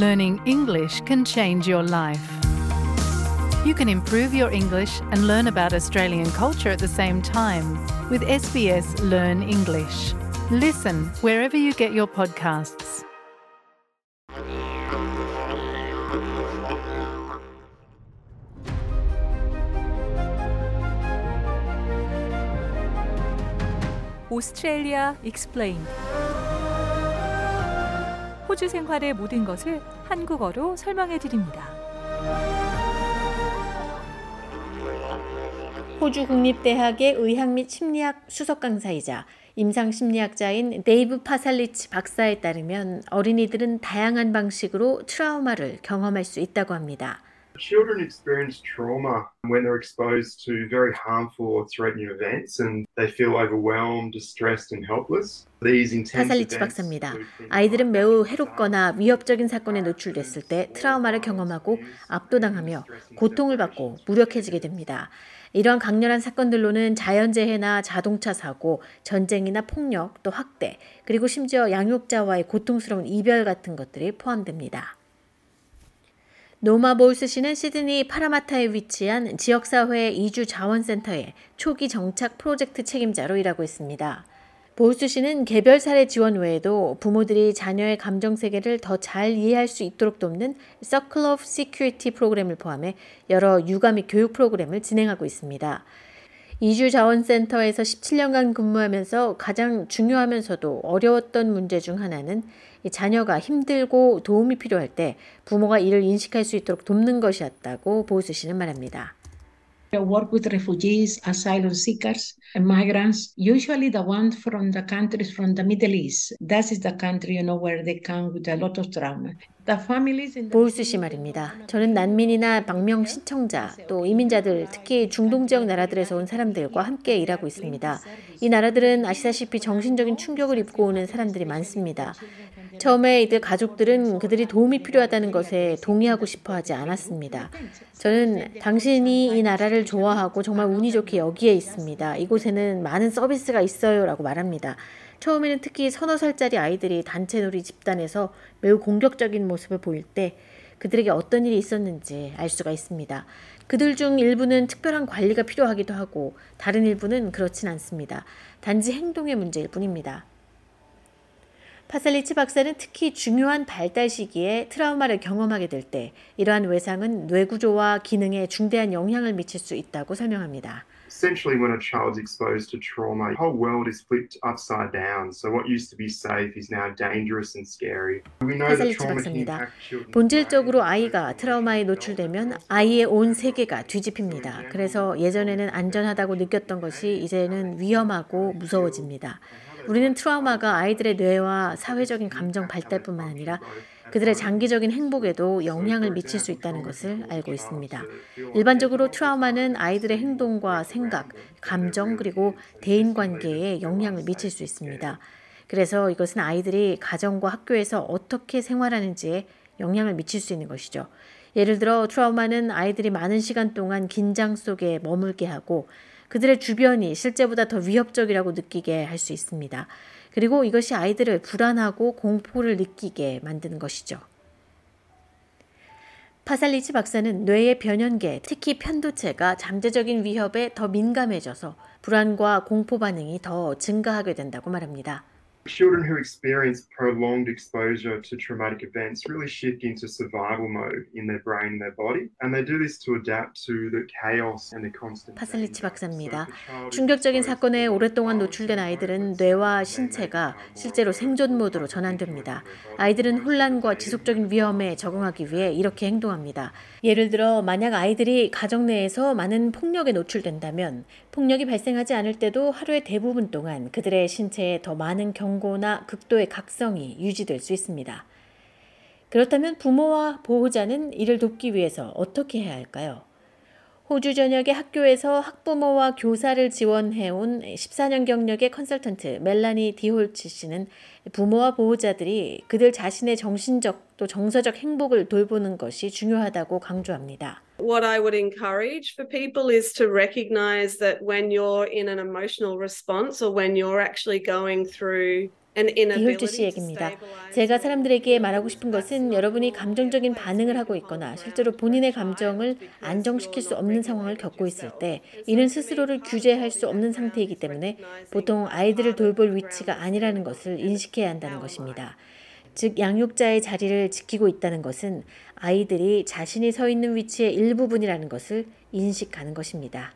learning English can change your life. You can improve your English and learn about Australian culture at the same time with SBS Learn English. Listen wherever you get your podcasts. 오스 호주 생활의 모든 것을 한국어로 설명해 드립니다. 호주 국립대학의 의학 및 심리학 수석 강사이자 임상 심리학자인 데이브 파살리치 박사에 따르면 어린이들은 다양한 방식으로 트라우마를 경험할 수 있다고 합니다. Children experience trauma when they're exposed to very harmful or threatening events and they feel overwhelmed, distressed and helpless. 파살리치 박사입니다. 아이들은 매우 해롭거나 위협적인 사건에 노출됐을 때 트라우마를 경험하고 압도당하며 고통을 받고 무력해지게 됩니다. 이러한 강렬한 사건들로는 자연재해나 자동차 사고, 전쟁이나 폭력, 또 학대, 그리고 심지어 양육자와의 고통스러운 이별 같은 것들이 포함됩니다. 노마 볼스 씨는 시드니 파라마타에 위치한 지역사회 이주 자원센터의 초기 정착 프로젝트 책임자로 일하고 있습니다. 볼스 씨는 개별 사례 지원 외에도 부모들이 자녀의 감정 세계를 더 잘 이해할 수 있도록 돕는 Circle of Security 프로그램을 포함해 여러 육아 및 교육 프로그램을 진행하고 있습니다. 이주 자원센터에서 17년간 근무하면서 가장 중요하면서도 어려웠던 문제 중 하나는 자녀가 힘들고 도움이 필요할 때 부모가 이를 인식할 수 있도록 돕는 것이었다고 보수 씨는 말합니다. I work with refugees, asylum seekers, and migrants, usually the ones from the countries from the Middle East. That is the country, you know, where they come with a lot of trauma. 보울스 씨 말입니다. 저는 난민이나 망명 신청자, 또 이민자들, 특히 중동 지역 나라들에서 온 사람들과 함께 일하고 있습니다. 이 나라들은 아시다시피 정신적인 충격을 입고 오는 사람들이 많습니다. 처음에 이들 가족들은 그들이 도움이 필요하다는 것에 동의하고 싶어 하지 않았습니다. 저는 당신이 이 나라를 좋아하고 정말 운이 좋게 여기에 있습니다. 이곳에는 많은 서비스가 있어요. 라고 말합니다. 처음에는 특히 서너 살짜리 아이들이 단체놀이 집단에서 매우 공격적인 모습을 보일 때 그들에게 어떤 일이 있었는지 알 수가 있습니다. 그들 중 일부는 특별한 관리가 필요하기도 하고 다른 일부는 그렇진 않습니다. 단지 행동의 문제일 뿐입니다. 파살리치 박사는 특히 중요한 발달 시기에 트라우마를 경험하게 될 때 이러한 외상은 뇌구조와 기능에 중대한 영향을 미칠 수 있다고 설명합니다. Essentially, when a child's exposed to trauma, the whole world is flipped upside down. So what used to be safe is now dangerous and scary. We know that trauma can impact children's 본질적으로 아이가 트라우마에 노출되면 아이의 온 세계가 뒤집힙니다. 그래서 예전에는 안전하다고 느꼈던 것이 이제는 위험하고 무서워집니다. 우리는 트라우마가 아이들의 뇌와 사회적인 감정 발달뿐만 아니라 그들의 장기적인 행복에도 영향을 미칠 수 있다는 것을 알고 있습니다. 일반적으로 트라우마는 아이들의 행동과 생각, 감정 그리고 대인 관계에 영향을 미칠 수 있습니다. 그래서 이것은 아이들이 가정과 학교에서 어떻게 생활하는지에 영향을 미칠 수 있는 것이죠. 예를 들어 트라우마는 아이들이 많은 시간 동안 긴장 속에 머물게 하고 그들의 주변이 실제보다 더 위협적이라고 느끼게 할 수 있습니다. 그리고 이것이 아이들을 불안하고 공포를 느끼게 만드는 것이죠. 파살리치 박사는 뇌의 변연계, 특히 편도체가 잠재적인 위협에 더 민감해져서 불안과 공포 반응이 더 증가하게 된다고 말합니다. Children who experience prolonged exposure to traumatic events really shift into survival mode in their brain and their body, and they do this to adapt to the chaos and the constant. danger. 박사입니다. 충격적인 사건에 오랫동안 노출된 아이들은 뇌와 신체가 실제로 생존 모드로 전환됩니다. 아이들은 혼란과 지속적인 위험에 적응하기 위해 이렇게 행동합니다. 예를 들어 만약 아이들이 가정 내에서 많은 폭력에 노출된다면 폭력이 발생하지 않을 때도 하루의 대부분 동안 그들의 신체에 더 많은 경고나 극도의 각성이 유지될 수 있습니다. 그렇다면 부모와 보호자는 이를 돕기 위해서 어떻게 해야 할까요? 호주 전역의 학교에서 학부모와 교사를 지원해온 14년 경력의 컨설턴트 멜라니 디홀치 씨는 부모와 보호자들이 그들 자신의 정신적 또 정서적 행복을 돌보는 것이 중요하다고 강조합니다. What I would encourage for people is to recognize that when you're in an emotional response or when you're actually going through 디홀트 씨 얘기입니다. 제가 사람들에게 말하고 싶은 것은 여러분이 감정적인 반응을 하고 있거나 실제로 본인의 감정을 안정시킬 수 없는 상황을 겪고 있을 때 이는 스스로를 규제할 수 없는 상태이기 때문에 보통 아이들을 돌볼 위치가 아니라는 것을 인식해야 한다는 것입니다. 즉 양육자의 자리를 지키고 있다는 것은 아이들이 자신이 서 있는 위치의 일부분이라는 것을 인식하는 것입니다.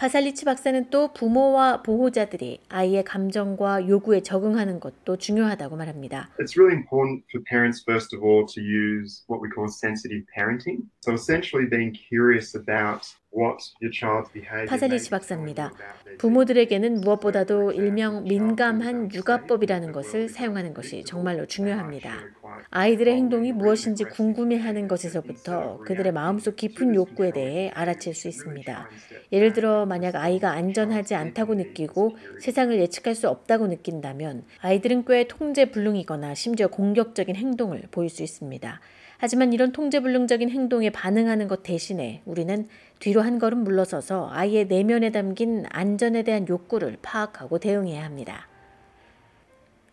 파살리치 박사는 또 부모와 보호자들이 아이의 감정과 요구에 적응하는 것도 중요하다고 말합니다. It's really important for parents first of all to use what we call sensitive parenting. So essentially being curious about 파살리치 박사입니다. 부모들에게는 무엇보다도 일명 민감한 육아법이라는 것을 사용하는 것이 정말로 중요합니다. 아이들의 행동이 무엇인지 궁금해하는 것에서부터 그들의 마음속 깊은 욕구에 대해 알아챌 수 있습니다. 예를 들어 만약 아이가 안전하지 않다고 느끼고 세상을 예측할 수 없다고 느낀다면 아이들은 꽤 통제불능이거나 심지어 공격적인 행동을 보일 수 있습니다. 하지만 이런 통제불능적인 행동에 반응하는 것 대신에 우리는 뒤로 한 걸음 물러서서 아이의 내면에 담긴 안전에 대한 욕구를 파악하고 대응해야 합니다.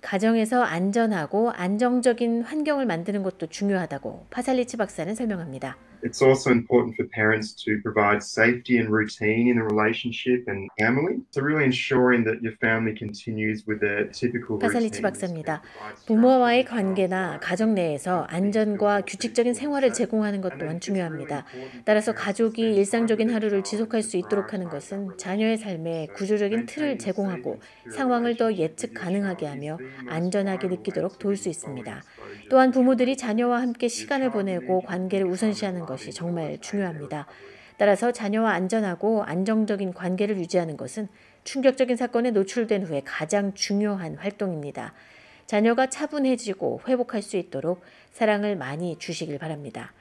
가정에서 안전하고 안정적인 환경을 만드는 것도 중요하다고 파살리치 박사는 설명합니다. It's also important for parents to provide safety and routine in the relationship and family. So really ensuring that your family continues with their typical 파살리치 박사입니다. 부모와의 관계나 가정 내에서 안전과 규칙적인 생활을 제공하는 것 또한 중요합니다. 따라서 가족이 일상적인 하루를 지속할 수 있도록 하는 것은 자녀의 삶에 구조적인 틀을 제공하고 상황을 더 예측 가능하게 하며 안전하게 느끼도록 도울 수 있습니다. 또한 부모들이 자녀와 함께 시간을 보내고 관계를 우선시하는 것이 정말 중요합니다. 따라서 자녀와 안전하고 안정적인 관계를 유지하는 것은 충격적인 사건에 노출된 후에 가장 중요한 활동입니다. 자녀가 차분해지고 회복할 수 있도록 사랑을 많이 주시길 바랍니다.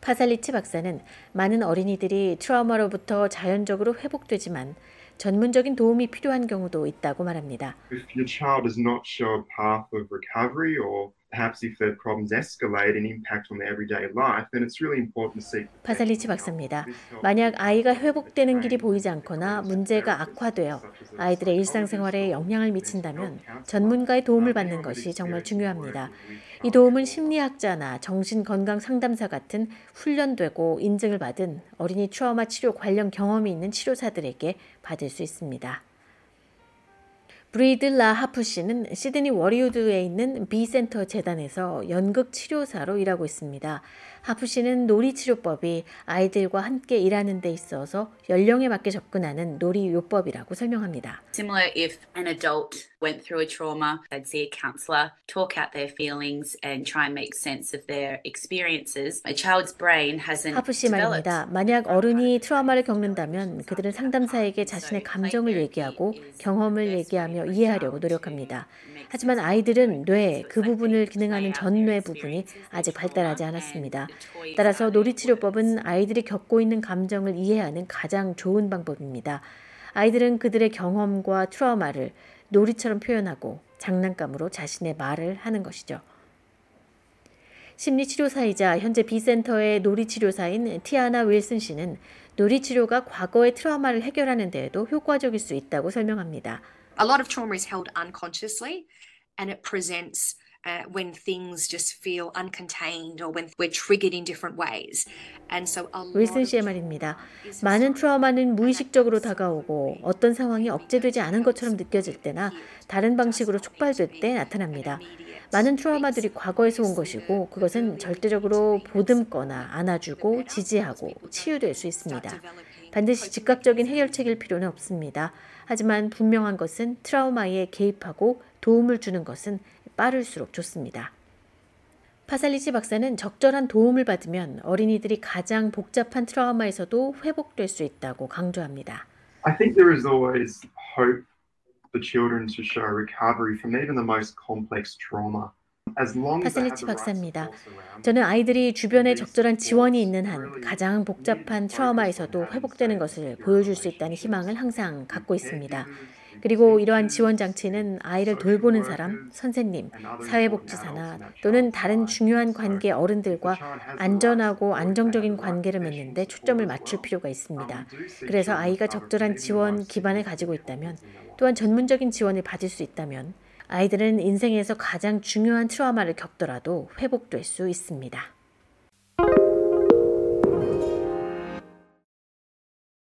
파살리치 박사는 많은 어린이들이 트라우마로부터 자연적으로 회복되지만 전문적인 도움이 필요한 경우도 있다고 말합니다. If your child does not show a path of recovery or perhaps if their problems escalate and impact on their everyday life, then it's really important to seek. 파살리치 박사입니다. 만약 아이가 회복되는 길이 보이지 않거나 문제가 악화되어 아이들의 일상생활에 영향을 미친다면 전문가의 도움을 받는 것이 정말 중요합니다. 이 도움은 심리학자나 정신건강 상담사 같은 훈련되고 인증을 받은 어린이 트라우마 치료 관련 경험이 있는 치료사들에게 받을 수 있습니다. 브리드 라 하프 씨는 시드니 워리우드에 있는 비센터 재단에서 연극 치료사로 일하고 있습니다. 하프 씨는 놀이 치료법이 아이들과 함께 일하는 데 있어서 연령에 맞게 접근하는 놀이 요법이라고 설명합니다. Similar if an adult went through a trauma, they'd see a counselor, talk out their feelings and try and make sense of their experiences. A child's brain hasn't 하프 씨 말입니다. 만약 어른이 트라우마를 겪는다면 그들은 상담사에게 자신의 감정을 얘기하고 경험을 얘기하며 이해하려고 노력합니다. 하지만 아이들은 뇌, 그 부분을 기능하는 전뇌 부분이 아직 발달하지 않았습니다. 따라서 놀이치료법은 아이들이 겪고 있는 감정을 이해하는 가장 좋은 방법입니다. 아이들은 그들의 경험과 트라우마를 놀이처럼 표현하고 장난감으로 자신의 말을 하는 것이죠. 심리치료사이자 현재 비센터의 놀이치료사인 티아나 윌슨 씨는 놀이치료가 과거의 트라우마를 해결하는 데에도 효과적일 수 있다고 설명합니다. A lot of trauma is held unconsciously and it presents uh, when things just feel uncontained or when we're triggered in different ways. And so 윌슨 씨의 말입니다. 많은 트라우마는 무의식적으로 다가오고 어떤 상황이 억제되지 않은 것처럼 느껴질 때나 다른 방식으로 촉발될 때 나타납니다. 많은 트라우마들이 과거에서 온 것이고 그것은 절대적으로 보듬거나 안아주고 지지하고 치유될 수 있습니다. 반드시 즉각적인 해결책일 필요는 없습니다. 하지만 분명한 것은 트라우마에 개입하고 도움을 주는 것은 빠를수록 좋습니다. 파살리치 박사는 적절한 도움을 받으면 어린이들이 가장 복잡한 트라우마에서도 회복될 수 있다고 강조합니다. I think there is always hope for children to show recovery from even the most complex trauma. 파슬리치 박사입니다. 저는 아이들이 주변에 적절한 지원이 있는 한 가장 복잡한 트라우마에서도 회복되는 것을 보여줄 수 있다는 희망을 항상 갖고 있습니다. 그리고 이러한 지원 장치는 아이를 돌보는 사람, 선생님, 사회복지사나 또는 다른 중요한 관계 어른들과 안전하고 안정적인 관계를 맺는데 초점을 맞출 필요가 있습니다. 그래서 아이가 적절한 지원 기반을 가지고 있다면 또한 전문적인 지원을 받을 수 있다면 아이들은 인생에서 가장 중요한 트라우마를 겪더라도 회복될 수 있습니다.